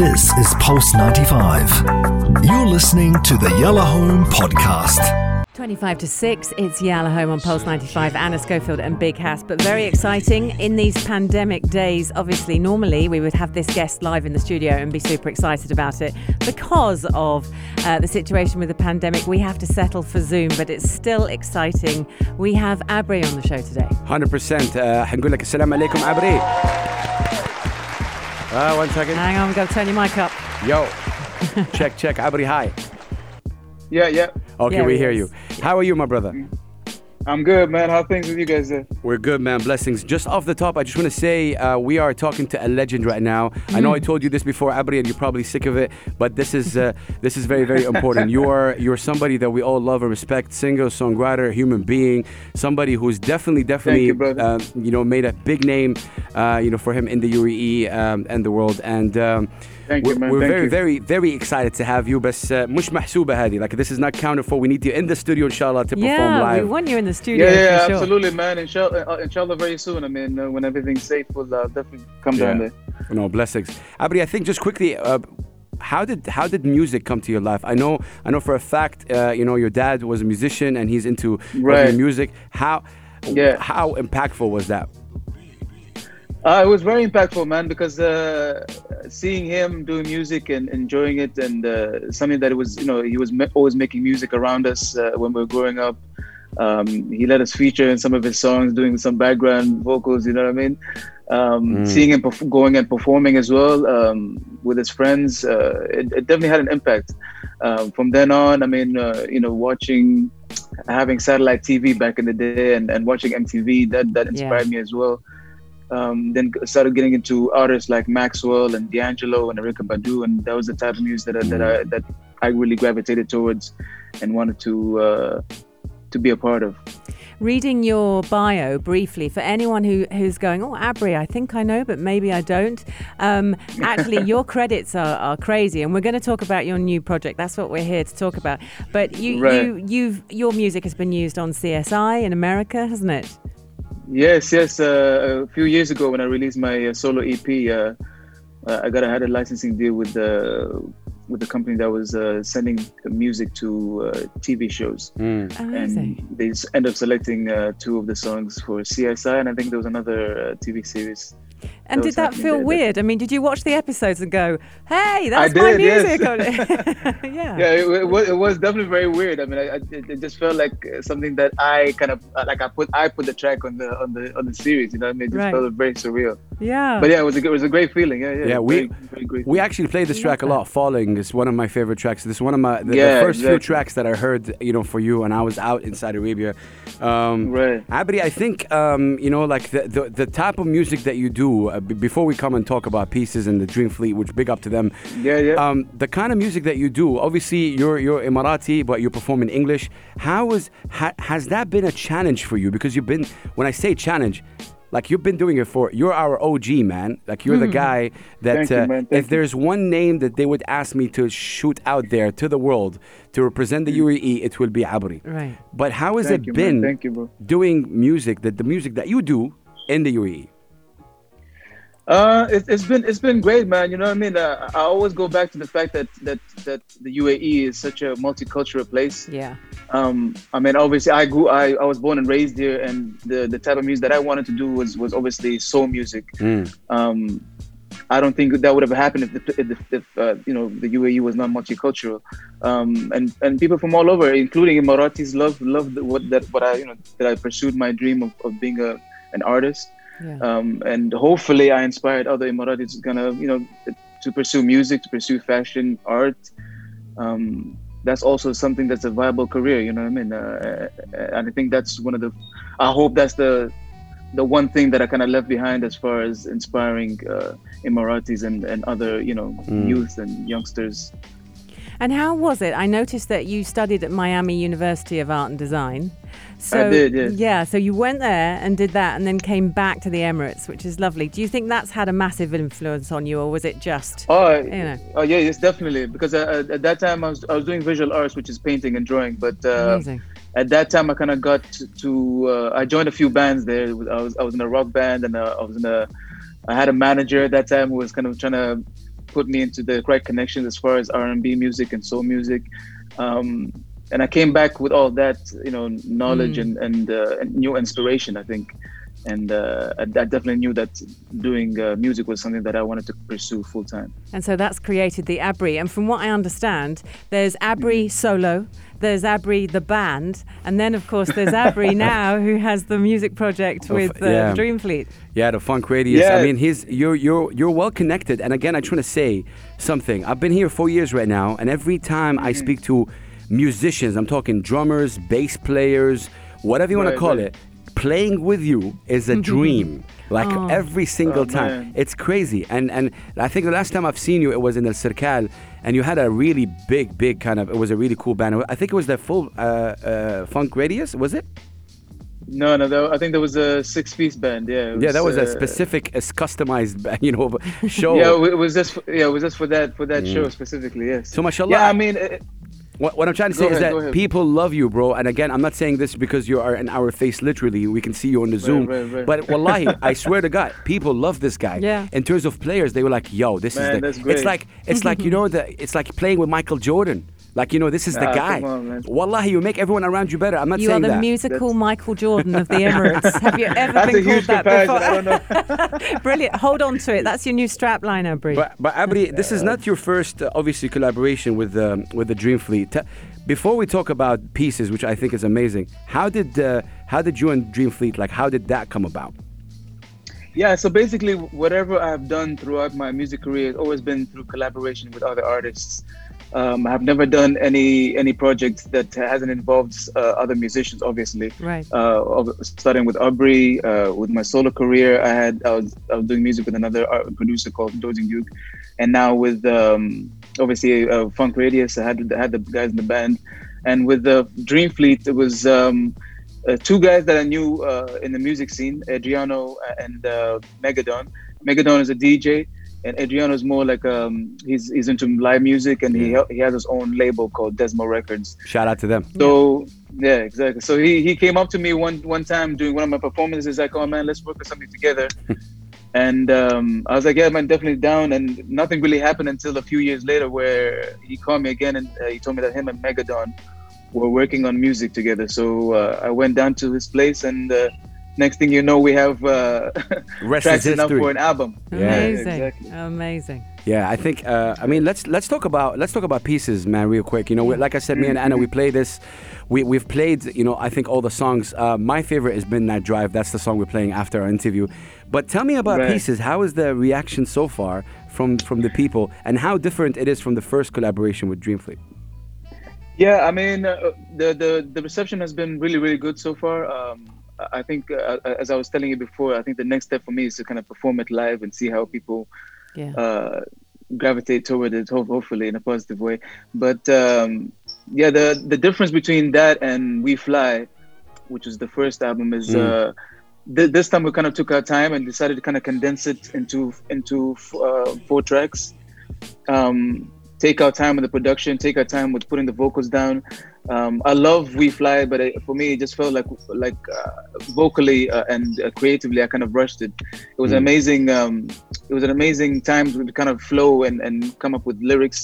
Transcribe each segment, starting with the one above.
This is Pulse 95. You're listening to the Yalla Home Podcast. 25 to 6, it's Yalla Home on Pulse 95, Anna Schofield and Big Hass. But very exciting in these pandemic days. Obviously, normally we would have this guest live in the studio and be super excited about it. Because of uh, the situation with the pandemic, we have to settle for Zoom, but it's still exciting. We have Abri on the show today. 100%. Uh, هنقول Abri. Uh, one second. Hang on, we've got to turn your mic up. Yo. check, check. Abri, hi. Yeah, yeah. Okay, yeah, we hear you. How are you, my brother? I'm good, man. How things with you guys there? we're good man. Blessings. Just off the top I just want to say uh, we are talking to a legend right now. I know I told you this before Abri and you're probably sick of it but this is uh, this is very very important. You are you're somebody that we all love and respect singer songwriter human being somebody who's definitely definitely you, uh, you know made a big name uh, you know for him in the UAE um, and the world. And um, Thank you, we're, man. we're Thank very you. very very excited to have you بس uh, مش محسوبة هذه like this is not counted for we need you in the studio inshallah to perform Yeah, we live want you in the studio Yeah, yeah, for sure. absolutely, man. Inshallah, uh, inshallah, very soon. I mean, uh, when everything's safe, we'll uh, definitely come down Yeah. there. no blessings Abri I think just quickly uh, how did how did music come to your life I know I know for a fact uh, you know your dad was a musician and he's into Right. heavy music how Yeah. how impactful was that Uh, it was very impactful, man, because uh, seeing him doing music and enjoying it, and uh, something that it was, you know, he was always making music around us uh, when we were growing up. Um, he let us feature in some of his songs, doing some background vocals. You know what I mean? Um, Seeing him perf- going and performing as well um, with his friends, uh, it, it definitely had an impact. Um, from then on, I mean, uh, you know, watching, having satellite TV back in the day, and, and watching MTV, that that inspired me as well um, then started getting into artists like Maxwell and D'Angelo and Erykah Badu, and that was the type of music that I, that I that I really gravitated towards and wanted to uh, to be a part of. Reading your bio briefly for anyone who, who's going, oh, Abri, I think I know, but maybe I don't. Um, actually, your credits are, are crazy, and we're going to talk about your new project. That's what we're here to talk about. But you, Right. you, you've your music has been used on CSI in America, hasn't it? Yes, yes. Uh, a few years ago, when I released my uh, solo EP, uh, uh, I got I had a licensing deal with the with the company that was uh, sending music to uh, TV shows. Amazing. and they s- end up selecting uh, two of the songs for CSI, and I think there was another uh, TV series. And that did that feel weird? I mean, did you watch the episodes and go, "Hey, that's I my did, yes. music"? yeah. Yeah, it, it, was, it was definitely very weird. I mean, I, I, it, it just felt like uh, something that I kind of uh, like. I put I put the track on the on the on the series. You know, what I mean, it just Right. felt very surreal. Yeah. But yeah, it was a, it was a great feeling. Yeah, yeah. Yeah, we- very, very great. We actually played this track a lot. Falling is one of my favorite tracks. This is one of my the, the Yeah, first few tracks that I heard, you know, for you, and I was out in Saudi Arabia. Um, Right. Abri, I think um, you know, like the, the the type of music that you do. Uh, b- before we come and talk about pieces and the Dream Fleet, which big up to them. Yeah, yeah. Um, the kind of music that you do. Obviously, you're you're Emirati, but you perform in English. How was ha, has that been a challenge for you? Because you've been when I say challenge. Like you've been doing it for, you're our OG man. Like you're the guy that Thank you, uh, if you. there's one name that they would ask me to shoot out there to the world to represent the UAE, it will be Abri. Right. But how has Thank it you, been. Thank you, bro. doing music that the music that you do in the? UAE? Uh, it, it's been it's been great, man. You know what I mean? Uh, I always go back to the fact that that that the UAE is such a multicultural place. Yeah. Um, I mean, obviously, I grew, I, I was born and raised here, and the, the type of music that I wanted to do was was obviously soul music. Mm. Um, I don't think that would have happened if, the, if, if uh, you know the UAE was not multicultural, um, and and people from all over, including Emiratis, love love what that what I you know that I pursued my dream of, of being a an artist, Yeah. um, and hopefully I inspired other Emiratis gonna you know to pursue music, to pursue fashion, art. Um, that's also something that's a viable career. You know what I mean? Uh, and I think that's one of the. I hope that's the the one thing that I kind of left behind as far as inspiring uh, Emiratis and, and other you know youth and youngsters. And how was it? I noticed that you studied at Miami University of Art and Design. So, did, yes. Yeah, so you went there and did that and then came back to the Emirates, which is lovely. Do you think that's had a massive influence on you, or was it just. Oh, You know. oh yeah, yes, definitely. Because uh, at that time I was I was doing visual arts, which is painting and drawing. But uh, Amazing. at that time I kind of got to, to uh, I joined a few bands there. I was I was in a rock band and uh, I was in a I had a manager at that time who was kind of trying to put me into the right connections as far as R&B music and soul music. Um, and I came back with all that, you know, knowledge Mm. and and, uh, and new inspiration. I think, and uh, I, I definitely knew that doing uh, music was something that I wanted to pursue full time. And so that's created the Abri. And from what I understand, there's Abri solo, there's Abri the band, and then of course there's Abri now who has the music project Of- with uh, yeah. Dreamfleet. Yeah, the Funk Radius. I mean, he's you're you're you're well connected. And again, I just want to say something. I've been here four years right now, and every time I Mm-hmm. speak to musicians, I'm talking drummers, bass players, whatever you want to call right. it. Playing with you is a dream. Like Oh. every single Oh, time, man. it's crazy. And and I think the last time I've seen you, it was in Alserkal, and you had a really big, big kind of. It was a really cool band. I think it was the full uh, uh, Funk Radius. Was it? No, no, that, I think there was a six-piece band. Yeah, it Yeah, that was a uh, specific, uh, customized, you know, show. Yeah, it was just for, yeah, it was just for that for that Mm. show specifically. Yes. So, mashallah. Yeah, I mean, it, What, what I'm trying to Go say is ahead, that people love you, bro. And again, I'm not saying this because you are in our face, literally. We can see you on the Zoom. right, right. But wallahi, I swear to God, people love this guy. Yeah. In terms of players, they were like, "Yo, this Man, is the." that's It's like it's like you know the it's like playing with Michael Jordan. Like you know, this is the Ah, guy. come on. Wallahi, you make everyone around you better. I'm not You saying that. You are the that. musical Michael Jordan of the Emirates. Have you ever that's a been huge called that before? I don't know. Brilliant. Hold on to it. That's your new strap line, Abri. But but Abri, this is not your first, uh, obviously, collaboration with um, with the Dream Fleet. Te- before we talk about pieces, which I think is amazing, how did uh, how did you and Dream Fleet like? How did that come about? Yeah, so basically, whatever I've done throughout my music career has always been through collaboration with other artists. Um, I've never done any any project that hasn't involved uh, other musicians, obviously. right. Uh, starting with Abri, uh, with my solo career, I had I was, I was doing music with another producer called Dozing Duke, and now with um, obviously uh, Funk Radius, I had I had the guys in the band, and with the Dream Fleet, it was um, uh, two guys that I knew uh, in the music scene, Adriano and uh, Megadon. Megadon is a DJ, and Adriano is more like um, he's he's into live music, and he he has his own label called Desmo Records. Shout out to them. So yeah, exactly. So he, he came up to me one one time doing one of my performances. Like, oh man, let's work on something together. and um, I was like, yeah, man, definitely down. And nothing really happened until a few years later, where he called me again and uh, he told me that him and Megadon were working on music together. So uh, I went down to his place, and uh, next thing you know, we have uh, Rest tracks is enough for an album. Yeah. Amazing. exactly. Amazing. Yeah, I think. Uh, I mean, let's let's talk about let's talk about pieces, man, real quick. You know, we- like I said, me and Anna, we play this. We we've played. You know, I think all the songs. Uh, my favorite is Midnight Drive. That's the song we're playing after our interview. But tell me about Right. pieces. How is the reaction so far from from the people, and how different it is from the first collaboration with Dreamfleet? Yeah, I mean, uh, the, the the reception has been really, really good so far. Um, I I think, uh, as I was telling you before, I think the next step for me is to kind of perform it live and see how people Yeah. uh, gravitate toward it, hopefully in a positive way. But um, yeah, the the difference between that and We Fly, which was the first album, is Mm. uh, th- this time we kind of took our time and decided to kind of condense it into into uh, four tracks. Um, take our time with the production, take our time with putting the vocals down. Um, I love We Fly, but it, for me, it just felt like like uh, vocally uh, and uh, creatively, I kind of rushed it. It was Mm. amazing. Um, it was an amazing time to kind of flow and, and come up with lyrics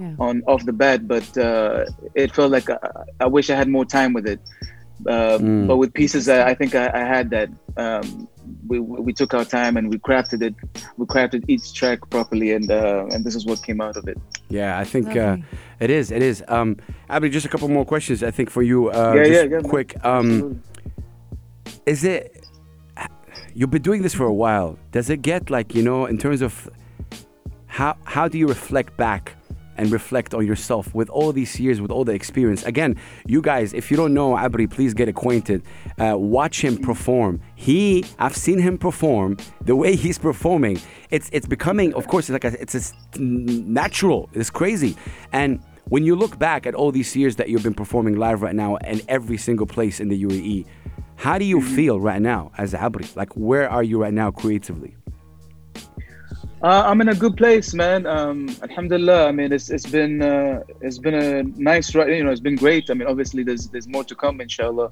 Yeah. on off the bat, but uh, it felt like I, I wish I had more time with it. Uh, Mm. But with pieces, I, I think I, I had that. Um, we, we took our time and we crafted it. We crafted each track properly, and uh, and this is what came out of it. Yeah, I think uh, it is. It is. Um, Abby, just a couple more questions. I think for you. Uh, Yeah, just yeah, yeah. Quick. Um, Absolutely. is it you've been doing this for a while does it get like you know in terms of how how do you reflect back and reflect on yourself with all these years with all the experience. Again you guys if you don't know abri please get acquainted. Uh, watch him perform. He i've seen him perform. The way he's performing it's it's becoming of course it's like a, it's a natural. It's crazy. And when you look back at all these years that you've been performing live right now in every single place in the UAE, how do you feel right now as Abri? Like, where are you right now creatively? Uh, I'm in a good place, man. Um, Alhamdulillah. I mean, it's it's been uh, it's been a nice ride. You know, it's been great. I mean, obviously, there's there's more to come, inshallah.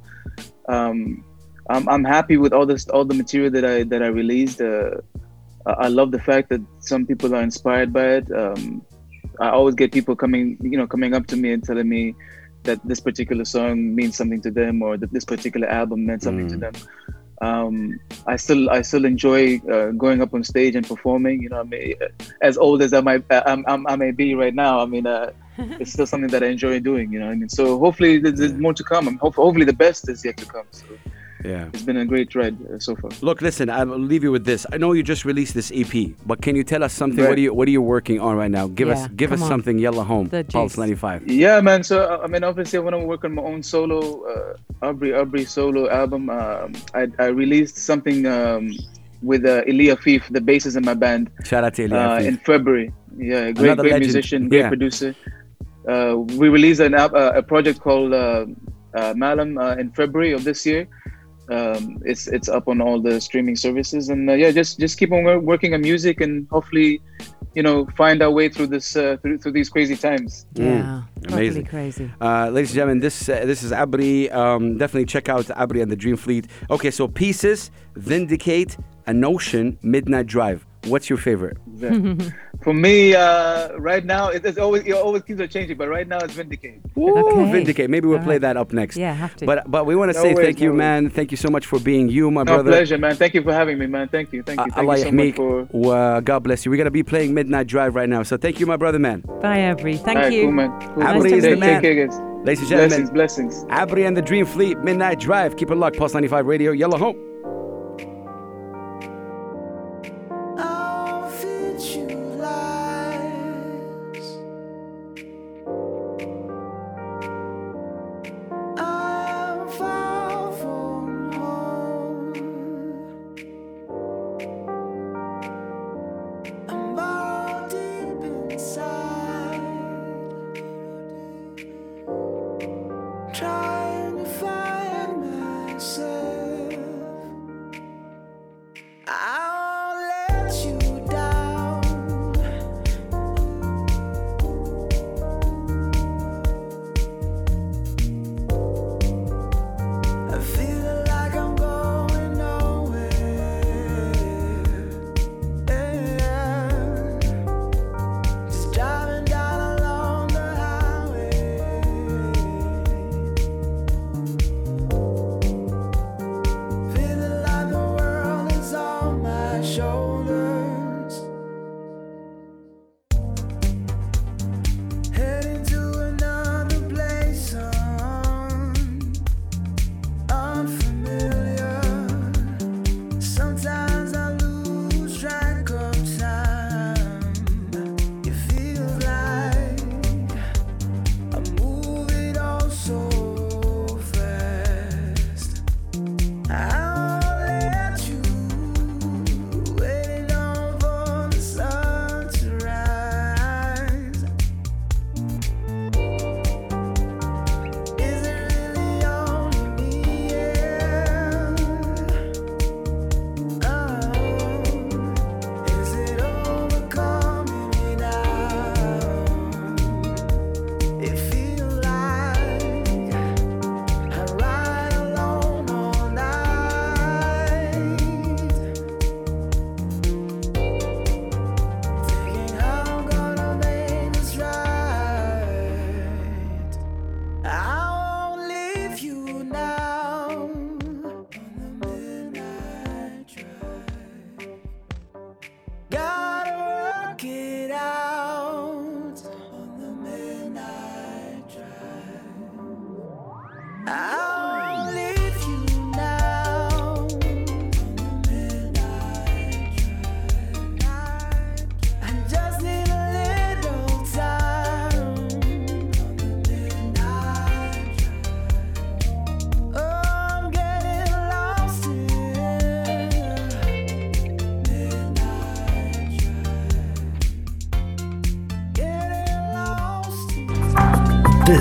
Um, I'm I'm happy with all this all the material that I that I released. Uh, I, love the fact that some people are inspired by it. Um, I always get people coming, you know, coming up to me and telling me that this particular song means something to them or that this particular album meant something to Mm. them. Um, I still I still enjoy uh, going up on stage and performing. You know, I mean, as old as I might I'm, I'm, I may be right now, I mean, uh, it's still something that I enjoy doing. You know, I mean, so hopefully there's, there's more to come. Hope, hopefully the best is yet to come. So Yeah. it's been a great ride uh, so far. Look, listen. I'll leave you with this. I know you just released this EP, but can you tell us something? What are you What are you working on right now? Give us Yeah, Give us on. something. Yalla Home. The Pulse juice. ninety five. Yeah, man. So uh, I mean, obviously, I want to work on my own solo, uh, Abri Abri solo album. Um, I, I released something um, with uh, Elia Fif, the bassist in my band, Shout out to uh, Elia. in February. Yeah, great, Another great legend. musician, great Yeah. producer. Uh, we released an app, uh, a project called uh, uh, Malam uh, in February of this year. Um, it's it's up on all the streaming services, and uh, yeah, just just keep on working on music, and hopefully, you know, find our way through this uh, through, through these crazy times. Yeah, totally amazing. crazy. Uh, ladies and gentlemen, this uh, this is Abri. Um, definitely check out Abri and the Dream Fleet. Okay, so Pieces, Vindicate, A Notion, Midnight Drive. What's your favorite? Exactly. For me, uh, right now, it, it's always it always keeps on changing, but right now it's Vindicate. Woo, Okay. Vindicate. Maybe we'll All play right. that up next. Yeah, have to. But but we want to No say worries, thank you, worries. man. Thank you so much for being you, my No brother. pleasure, man. Thank you for having me, man. Thank you, thank you, Uh, thank Allah you so much for. Uh, God bless you. We're gonna be playing Midnight Drive right now. So thank you, my brother, man. Bye, Abri. Thank All right, you. cool, man. Cool. Abri is the take, man. take care, guys. Ladies and Blessings, gentlemen, blessings. Abri and the Dream Fleet, Midnight Drive. Keep it locked. Pulse 95 Radio, Yalla Home.